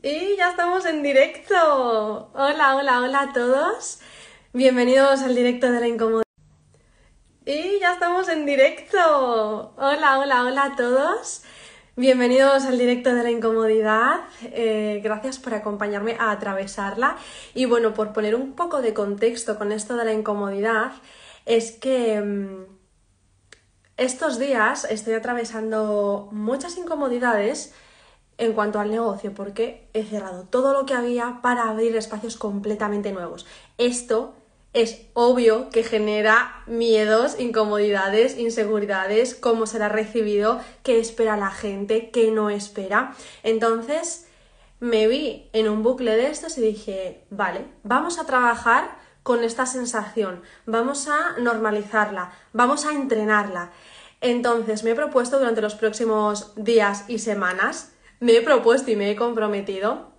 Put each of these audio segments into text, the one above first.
Y ya estamos en directo. Hola, hola, hola a todos. Bienvenidos al directo de la incomodidad. Y ya estamos en directo. Hola, hola, hola a todos. Bienvenidos al directo de la incomodidad. Gracias por acompañarme a atravesarla. Y bueno, por poner un poco de contexto con esto de la incomodidad, es que mm, estos días estoy atravesando muchas incomodidades en cuanto al negocio, porque he cerrado todo lo que había para abrir espacios completamente nuevos. Esto es obvio que genera miedos, incomodidades, inseguridades, cómo será recibido, qué espera la gente, qué no espera. Entonces me vi en un bucle de estos y dije, vale, vamos a trabajar con esta sensación, vamos a normalizarla, vamos a entrenarla. Entonces me he propuesto durante los próximos días y semanas me he propuesto y me he comprometido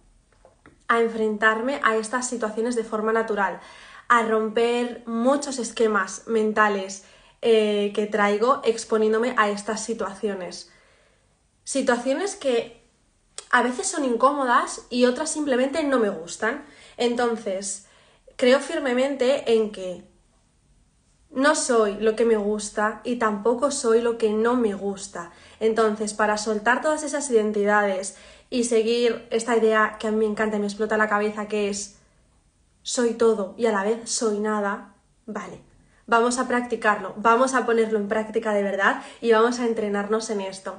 a enfrentarme a estas situaciones de forma natural, a romper muchos esquemas mentales eh, que traigo exponiéndome a estas situaciones. Situaciones que a veces son incómodas y otras simplemente no me gustan. Entonces, creo firmemente en que no soy lo que me gusta y tampoco soy lo que no me gusta. Entonces, para soltar todas esas identidades y seguir esta idea que a mí me encanta y me explota la cabeza, que es soy todo y a la vez soy nada, vale, vamos a practicarlo, vamos a ponerlo en práctica de verdad y vamos a entrenarnos en esto.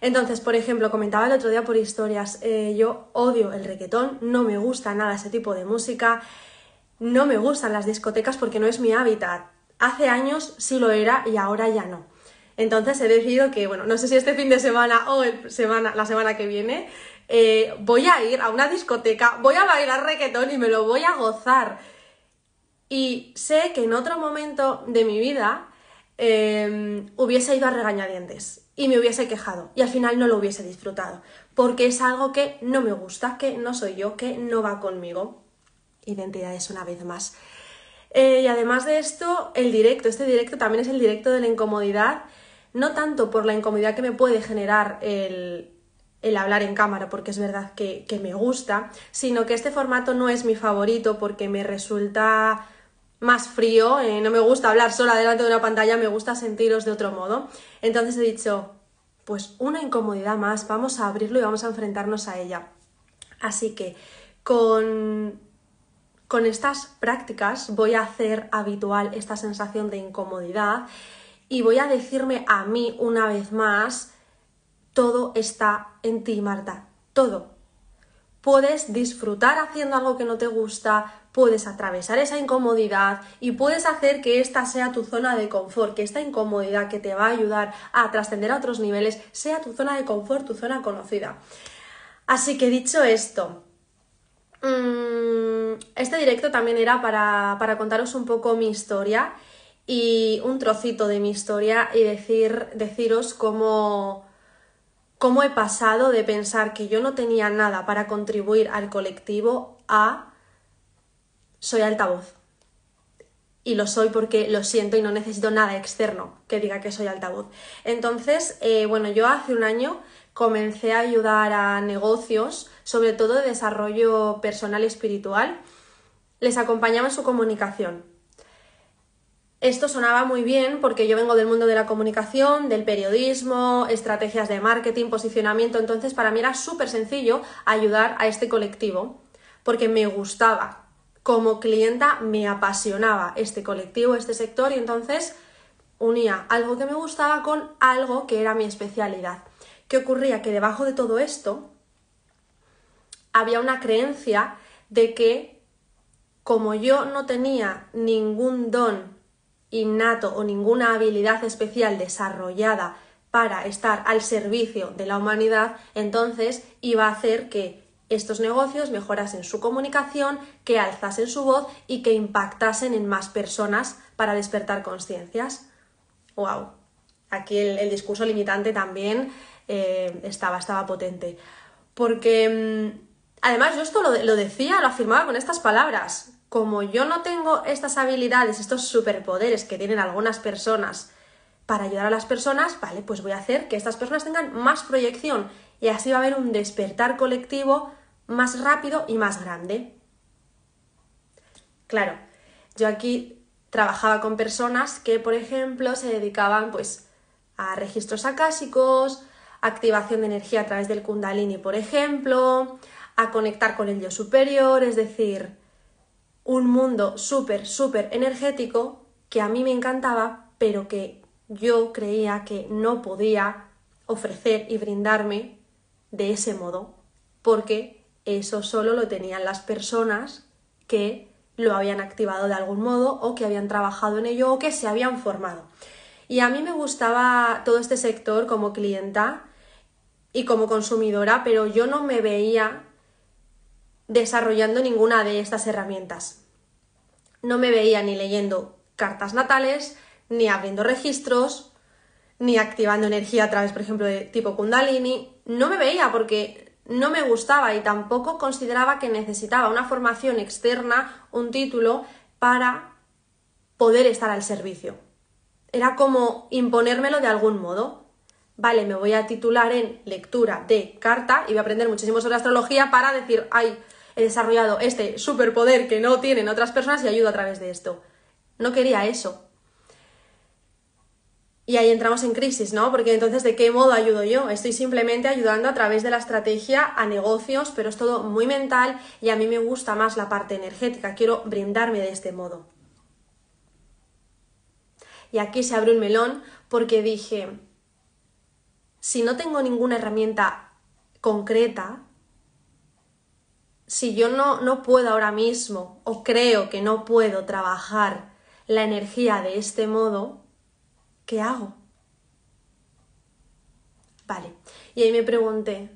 Entonces, por ejemplo, comentaba el otro día por historias, eh, yo odio el reggaetón, no me gusta nada ese tipo de música, no me gustan las discotecas porque no es mi hábitat. Hace años sí lo era y ahora ya no. Entonces he decidido que, bueno, no sé si este fin de semana o semana, la semana que viene, eh, voy a ir a una discoteca, voy a bailar reggaetón y me lo voy a gozar. Y sé que en otro momento de mi vida em, hubiese ido a regañadientes y me hubiese quejado y al final no lo hubiese disfrutado, porque es algo que no me gusta, que no soy yo, que no va conmigo. Identidades una vez más. Eh, y además de esto, el directo, este directo también es el directo de la incomodidad no tanto por la incomodidad que me puede generar el, hablar en cámara, porque es verdad que, me gusta, sino que este formato no es mi favorito porque me resulta más frío, eh, no me gusta hablar sola delante de una pantalla, me gusta sentiros de otro modo. Entonces he dicho, pues una incomodidad más, vamos a abrirlo y vamos a enfrentarnos a ella. Así que con, con estas prácticas voy a hacer habitual esta sensación de incomodidad y voy a decirme a mí una vez más, todo está en ti, Marta, todo. Puedes disfrutar haciendo algo que no te gusta, puedes atravesar esa incomodidad y puedes hacer que esta sea tu zona de confort, que esta incomodidad que te va a ayudar a trascender a otros niveles sea tu zona de confort, tu zona conocida. Así que dicho esto, este directo también era para, para contaros un poco mi historia y un trocito de mi historia y decir, deciros cómo, cómo he pasado de pensar que yo no tenía nada para contribuir al colectivo a soy altavoz. Y lo soy porque lo siento y no necesito nada externo que diga que soy altavoz. Entonces, eh, bueno, yo hace un año comencé a ayudar a negocios, sobre todo de desarrollo personal y espiritual. Les acompañaba en su comunicación, esto sonaba muy bien porque yo vengo del mundo de la comunicación, del periodismo, estrategias de marketing, posicionamiento, entonces para mí era súper sencillo ayudar a este colectivo porque me gustaba. Como clienta me apasionaba este colectivo, este sector y entonces unía algo que me gustaba con algo que era mi especialidad. ¿Qué ocurría? Que debajo de todo esto había una creencia de que como yo no tenía ningún don innato o ninguna habilidad especial desarrollada para estar al servicio de la humanidad, entonces iba a hacer que estos negocios mejorasen su comunicación, que alzasen su voz y que impactasen en más personas para despertar conciencias. ¡Wow! Aquí el, discurso limitante también eh, estaba, estaba potente. Porque mm, además yo esto lo, decía, lo afirmaba con estas palabras como yo no tengo estas habilidades, estos superpoderes que tienen algunas personas para ayudar a las personas, vale, pues voy a hacer que estas personas tengan más proyección y así va a haber un despertar colectivo más rápido y más grande. Claro, yo aquí trabajaba con personas que, por ejemplo, se dedicaban pues a registros acásicos, activación de energía a través del kundalini, por ejemplo, a conectar con el yo superior, es decir, un mundo súper, súper energético que a mí me encantaba, pero que yo creía que no podía ofrecer y brindarme de ese modo, porque eso solo lo tenían las personas que lo habían activado de algún modo o que habían trabajado en ello o que se habían formado. Y a mí me gustaba todo este sector como clienta y como consumidora, pero yo no me veía desarrollando ninguna de estas herramientas. No me veía ni leyendo cartas natales, ni abriendo registros, ni activando energía a través, por ejemplo, de tipo Kundalini. No me veía porque no me gustaba y tampoco consideraba que necesitaba una formación externa, un título, para poder estar al servicio. Era como imponérmelo de algún modo. Vale, me voy a titular en lectura de carta y voy a aprender muchísimo sobre astrología para decir, ay, he desarrollado este superpoder que no tienen otras personas y ayudo a través de esto. No quería eso. Y ahí entramos en crisis, ¿no? Porque entonces, ¿de qué modo ayudo yo? Estoy simplemente ayudando a través de la estrategia a negocios, pero es todo muy mental y a mí me gusta más la parte energética. Quiero brindarme de este modo. Y aquí se abre un melón porque dije, si no tengo ninguna herramienta concreta, si yo no, no puedo ahora mismo o creo que no puedo trabajar la energía de este modo, ¿qué hago? Vale, y ahí me pregunté,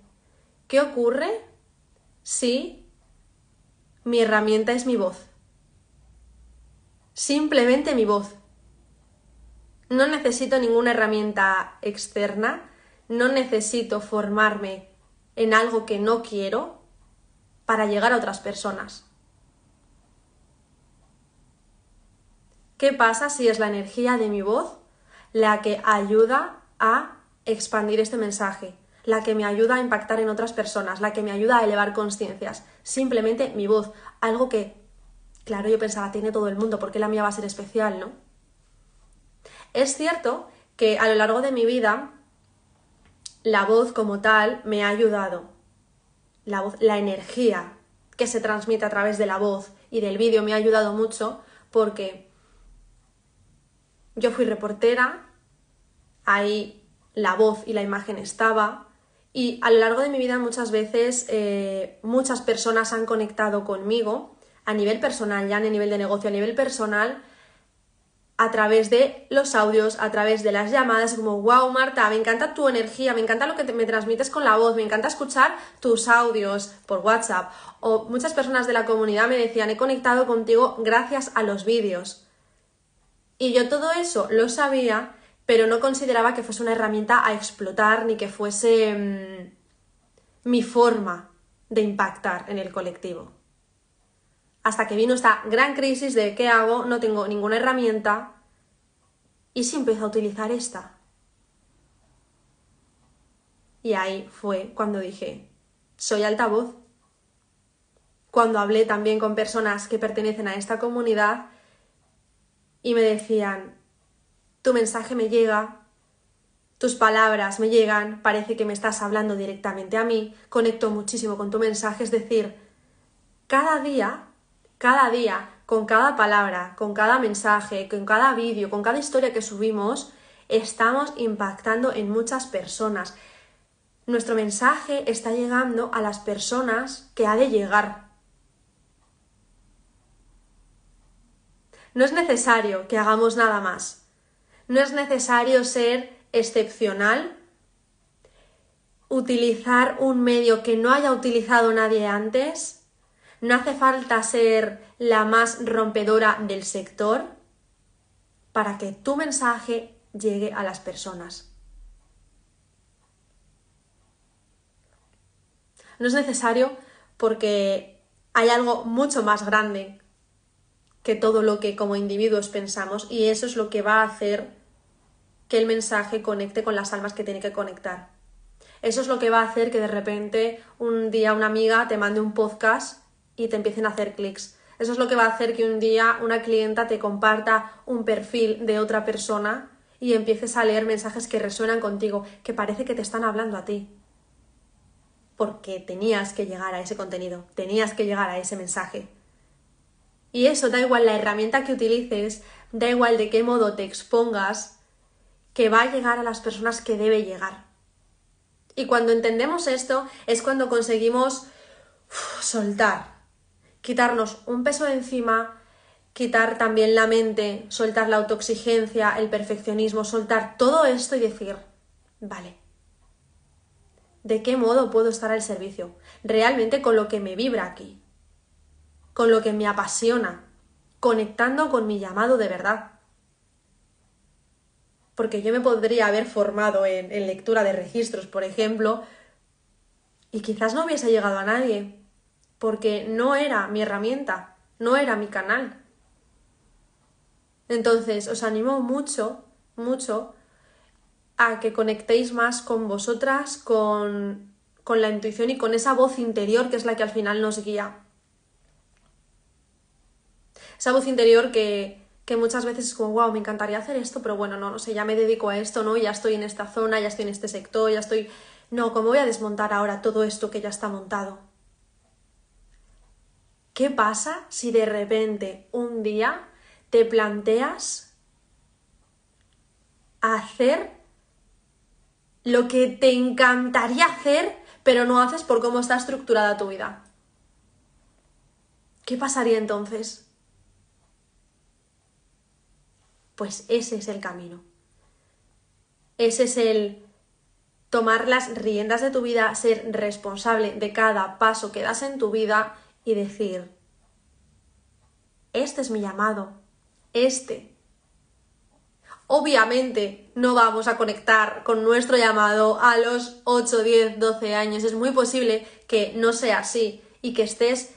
¿qué ocurre si mi herramienta es mi voz? Simplemente mi voz. No necesito ninguna herramienta externa, no necesito formarme en algo que no quiero para llegar a otras personas. ¿Qué pasa si es la energía de mi voz la que ayuda a expandir este mensaje, la que me ayuda a impactar en otras personas, la que me ayuda a elevar conciencias? Simplemente mi voz, algo que, claro, yo pensaba, tiene todo el mundo, ¿por qué la mía va a ser especial, no? Es cierto que a lo largo de mi vida la voz como tal me ha ayudado. La voz, la energía que se transmite a través de la voz y del vídeo me ha ayudado mucho porque yo fui reportera, ahí la voz y la imagen estaba, y a lo largo de mi vida muchas veces eh, muchas personas han conectado conmigo a nivel personal, ya a nivel de negocio, a nivel personal, a través de los audios, a través de las llamadas, como, wow, Marta, me encanta tu energía, me encanta lo que me transmites con la voz, me encanta escuchar tus audios por WhatsApp. O muchas personas de la comunidad me decían, he conectado contigo gracias a los vídeos. Y yo todo eso lo sabía, pero no consideraba que fuese una herramienta a explotar ni que fuese mm, mi forma de impactar en el colectivo. Hasta que vino esta gran crisis de qué hago, no tengo ninguna herramienta y si empiezo a utilizar esta. Y ahí fue cuando dije, soy altavoz. Cuando hablé también con personas que pertenecen a esta comunidad y me decían, tu mensaje me llega, tus palabras me llegan, parece que me estás hablando directamente a mí, conecto muchísimo con tu mensaje, es decir, cada día, cada día, con cada palabra, con cada mensaje, con cada vídeo, con cada historia que subimos, estamos impactando en muchas personas. Nuestro mensaje está llegando a las personas que ha de llegar. No es necesario que hagamos nada más. No es necesario ser excepcional, utilizar un medio que no haya utilizado nadie antes. No hace falta ser la más rompedora del sector para que tu mensaje llegue a las personas. No es necesario porque hay algo mucho más grande que todo lo que como individuos pensamos y eso es lo que va a hacer que el mensaje conecte con las almas que tiene que conectar. Eso es lo que va a hacer que de repente un día una amiga te mande un podcast y te empiecen a hacer clics. Eso es lo que va a hacer que un día una clienta te comparta un perfil de otra persona y empieces a leer mensajes que resuenan contigo, que parece que te están hablando a ti. Porque tenías que llegar a ese contenido, tenías que llegar a ese mensaje. Y eso da igual la herramienta que utilices, da igual de qué modo te expongas, que va a llegar a las personas que debe llegar. Y cuando entendemos esto es cuando conseguimos soltar, quitarnos un peso de encima, quitar también la mente, soltar la autoexigencia, el perfeccionismo, soltar todo esto y decir, vale, ¿de qué modo puedo estar al servicio? Realmente con lo que me vibra aquí, con lo que me apasiona, conectando con mi llamado de verdad. Porque yo me podría haber formado en, lectura de registros, por ejemplo, y quizás no hubiese llegado a nadie, porque no era mi herramienta, no era mi canal. Entonces, os animo mucho, mucho a que conectéis más con vosotras, con, con la intuición y con esa voz interior que es la que al final nos guía. Esa voz interior que, que muchas veces es como, wow, me encantaría hacer esto, pero bueno, no, no sé, ya me dedico a esto, ¿no? Ya estoy en esta zona, ya estoy en este sector, ya estoy... No, ¿cómo voy a desmontar ahora todo esto que ya está montado? ¿Qué pasa si de repente un día te planteas hacer lo que te encantaría hacer, pero no haces por cómo está estructurada tu vida? ¿Qué pasaría entonces? Pues ese es el camino. Ese es el tomar las riendas de tu vida, ser responsable de cada paso que das en tu vida y decir, este es mi llamado, este. Obviamente no vamos a conectar con nuestro llamado a los 8, 10, 12 años. Es muy posible que no sea así y que estés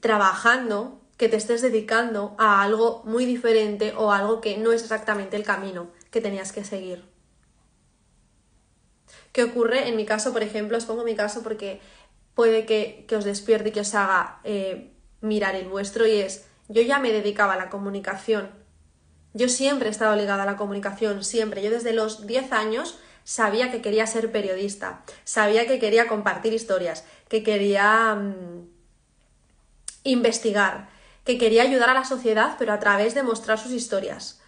trabajando, que te estés dedicando a algo muy diferente o algo que no es exactamente el camino que tenías que seguir. ¿Qué ocurre? En mi caso, por ejemplo, os pongo mi caso porque puede que, os despierte y que os haga eh, mirar el vuestro y es, yo ya me dedicaba a la comunicación. Yo siempre he estado ligada a la comunicación, siempre. Yo desde los 10 años sabía que quería ser periodista, sabía que quería compartir historias, que quería mm, investigar, que quería ayudar a la sociedad, pero a través de mostrar sus historias.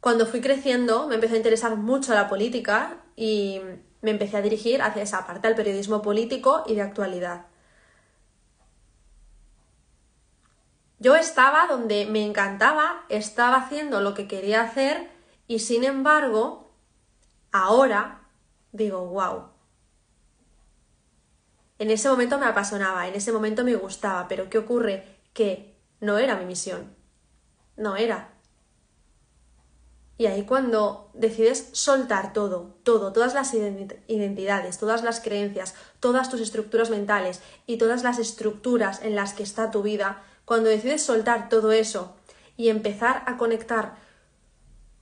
Cuando fui creciendo me empezó a interesar mucho la política y me empecé a dirigir hacia esa parte, al periodismo político y de actualidad. Yo estaba donde me encantaba, estaba haciendo lo que quería hacer y sin embargo, ahora digo, wow. En ese momento me apasionaba, en ese momento me gustaba, pero ¿qué ocurre? Que no era mi misión. No era. Y ahí cuando decides soltar todo, todo, todas las identidades, todas las creencias, todas tus estructuras mentales y todas las estructuras en las que está tu vida, cuando decides soltar todo eso y empezar a conectar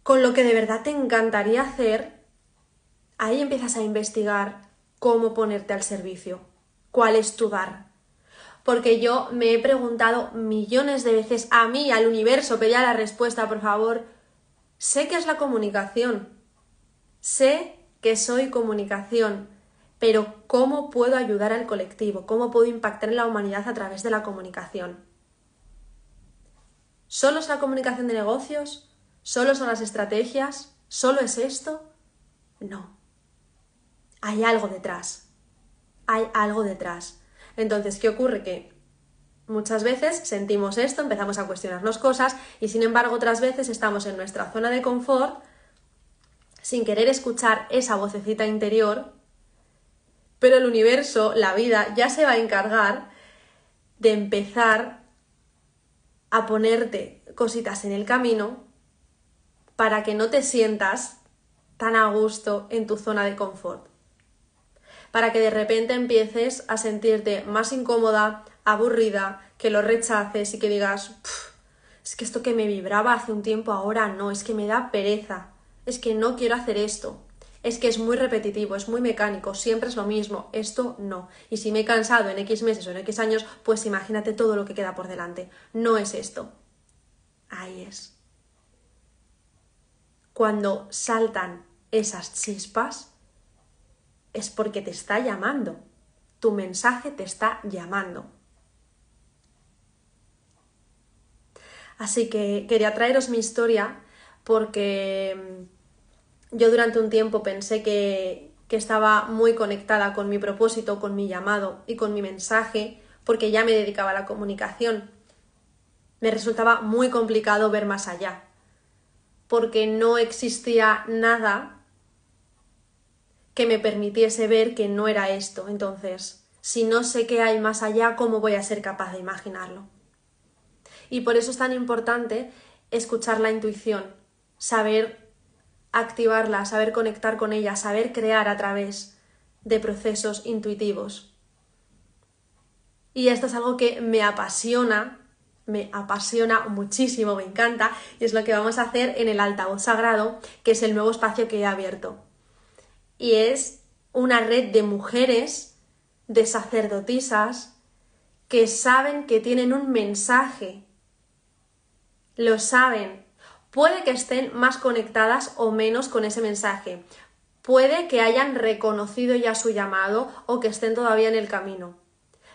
con lo que de verdad te encantaría hacer, ahí empiezas a investigar cómo ponerte al servicio, cuál es tu dar. Porque yo me he preguntado millones de veces a mí, al universo, pedía la respuesta, por favor, Sé que es la comunicación, sé que soy comunicación, pero ¿cómo puedo ayudar al colectivo? ¿Cómo puedo impactar en la humanidad a través de la comunicación? ¿Solo es la comunicación de negocios? ¿Solo son las estrategias? ¿Solo es esto? No. Hay algo detrás. Hay algo detrás. Entonces, ¿qué ocurre? Que Muchas veces sentimos esto, empezamos a cuestionarnos cosas y sin embargo otras veces estamos en nuestra zona de confort sin querer escuchar esa vocecita interior, pero el universo, la vida, ya se va a encargar de empezar a ponerte cositas en el camino para que no te sientas tan a gusto en tu zona de confort. Para que de repente empieces a sentirte más incómoda, aburrida, que lo rechaces y que digas, es que esto que me vibraba hace un tiempo ahora no, es que me da pereza, es que no quiero hacer esto. es que es muy repetitivo, es muy mecánico, siempre es lo mismo, esto no. Y si me he cansado en X meses o en X años, pues imagínate todo lo que queda por delante. No es esto. Ahí es. Cuando saltan esas chispas, es porque te está llamando. Tu mensaje te está llamando. Así que quería traeros mi historia porque yo durante un tiempo pensé que, estaba muy conectada con mi propósito, con mi llamado y con mi mensaje, porque ya me dedicaba a la comunicación. Me resultaba muy complicado ver más allá, porque no existía nada que me permitiese ver que no era esto. Entonces, si no sé qué hay más allá, ¿cómo voy a ser capaz de imaginarlo? Y por eso es tan importante escuchar la intuición, saber activarla, saber conectar con ella, saber crear a través de procesos intuitivos. Y esto es algo que me apasiona, me apasiona muchísimo, me encanta, y es lo que vamos a hacer en el altavoz sagrado, que es el nuevo espacio que he abierto. Y es una red de mujeres, de sacerdotisas, que saben que tienen un mensaje, lo saben, Puede que estén más conectadas o menos con ese mensaje. Puede que hayan reconocido ya su llamado o que estén todavía en el camino.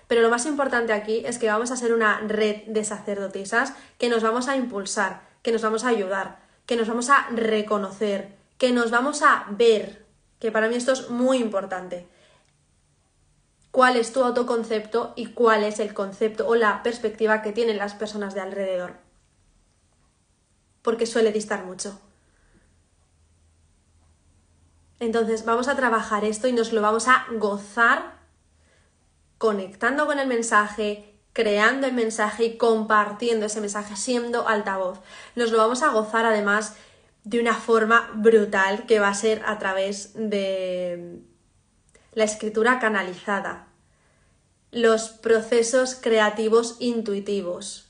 Pero lo más importante aquí es que vamos a ser una red de sacerdotisas que nos vamos a impulsar, que nos vamos a ayudar, que nos vamos a reconocer, que nos vamos a ver, que para mí esto es muy importante. ¿Cuál es tu autoconcepto y cuál es el concepto o la perspectiva que tienen las personas de alrededor? Porque suele distar mucho. Entonces vamos a trabajar esto y nos lo vamos a gozar conectando con el mensaje, creando el mensaje y compartiendo ese mensaje, siendo altavoz. Nos lo vamos a gozar además de una forma brutal que va a ser a través de la escritura canalizada, los procesos creativos intuitivos,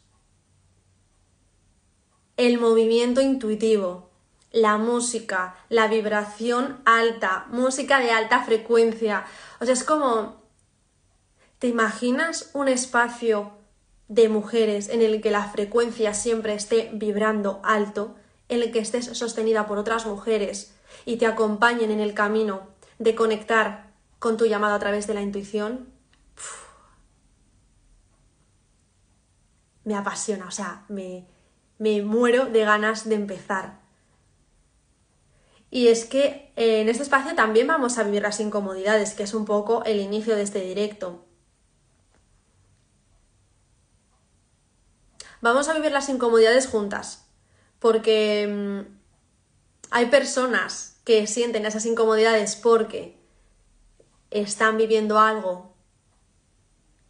el movimiento intuitivo, la música, la vibración alta, música de alta frecuencia. O sea, es como, ¿te imaginas un espacio de mujeres en el que la frecuencia siempre esté vibrando alto, en el que estés sostenida por otras mujeres y te acompañen en el camino de conectar con tu llamado a través de la intuición? me apasiona, o sea, me, me muero de ganas de empezar. Y es que eh, en este espacio también vamos a vivir las incomodidades, que es un poco el inicio de este directo. Vamos a vivir las incomodidades juntas, porque mm, hay personas que sienten esas incomodidades porque están viviendo algo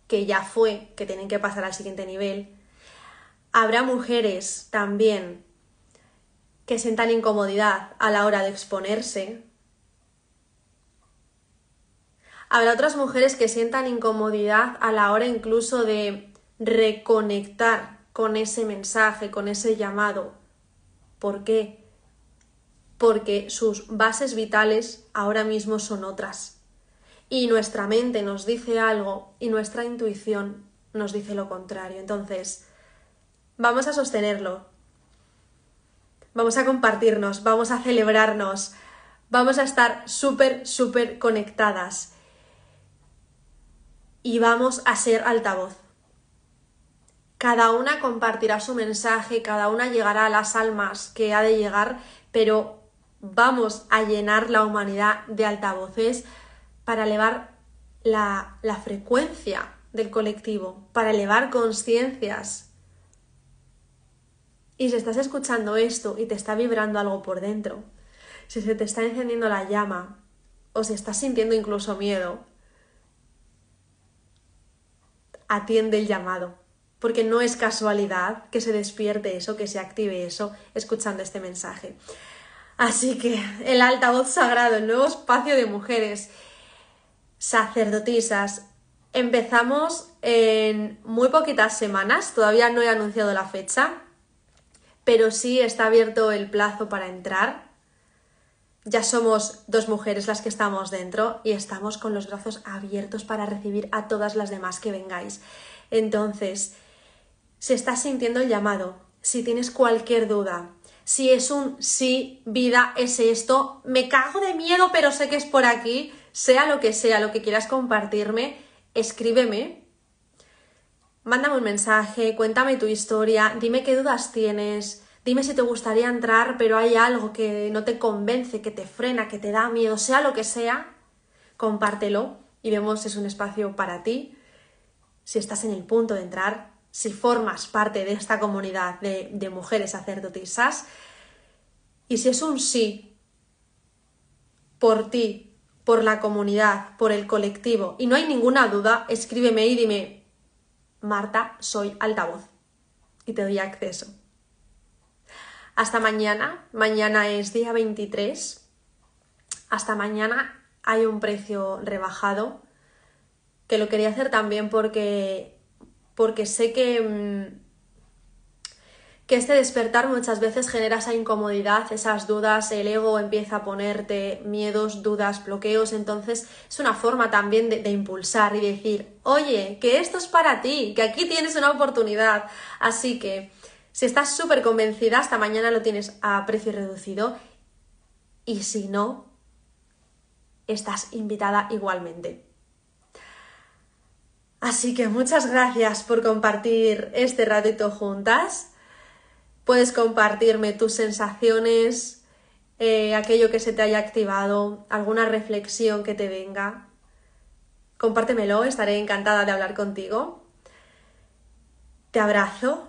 que ya fue, que tienen que pasar al siguiente nivel, Habrá mujeres también que sientan incomodidad a la hora de exponerse. Habrá otras mujeres que sientan incomodidad a la hora incluso de reconectar con ese mensaje, con ese llamado. ¿Por qué? Porque sus bases vitales ahora mismo son otras. Y nuestra mente nos dice algo y nuestra intuición nos dice lo contrario. Entonces, vamos a sostenerlo. Vamos a compartirnos, vamos a celebrarnos, vamos a estar súper, súper conectadas y vamos a ser altavoz. Cada una compartirá su mensaje, cada una llegará a las almas que ha de llegar, pero vamos a llenar la humanidad de altavoces para elevar la, la frecuencia del colectivo, para elevar conciencias, y si estás escuchando esto y te está vibrando algo por dentro, si se te está encendiendo la llama o si estás sintiendo incluso miedo, atiende el llamado, porque no es casualidad que se despierte eso, que se active eso escuchando este mensaje. Así que el altavoz sagrado, el nuevo espacio de mujeres sacerdotisas, empezamos en muy poquitas semanas, todavía no he anunciado la fecha, pero sí está abierto el plazo para entrar. ya somos dos mujeres las que estamos dentro y estamos con los brazos abiertos para recibir a todas las demás que vengáis. Entonces, si estás sintiendo el llamado, si tienes cualquier duda, si es un sí, vida, es esto, me cago de miedo, pero sé que es por aquí, sea lo que sea, lo que quieras compartirme, escríbeme. Mándame un mensaje, cuéntame tu historia, dime qué dudas tienes, Dime si te gustaría entrar, pero hay algo que no te convence, que te frena, que te da miedo, sea lo que sea, compártelo y vemos si es un espacio para ti, si estás en el punto de entrar, si formas parte de esta comunidad de, mujeres sacerdotisas y si es un sí por ti, por la comunidad, por el colectivo y no hay ninguna duda, escríbeme y dime, Marta, soy altavoz y te doy acceso. Hasta mañana, mañana es día 23. Hasta mañana hay un precio rebajado, que lo quería hacer también porque, porque sé que, mm, que este despertar muchas veces genera esa incomodidad, esas dudas, el ego empieza a ponerte miedos, dudas, bloqueos, entonces es una forma también de, impulsar y decir, oye, que esto es para ti, que aquí tienes una oportunidad. Así que si estás súper convencida, hasta mañana lo tienes a precio reducido. Y si no, estás invitada igualmente. Así que muchas gracias por compartir este ratito juntas. Puedes compartirme tus sensaciones, eh, aquello que se te haya activado, alguna reflexión que te venga. Compártemelo, estaré encantada de hablar contigo. Te abrazo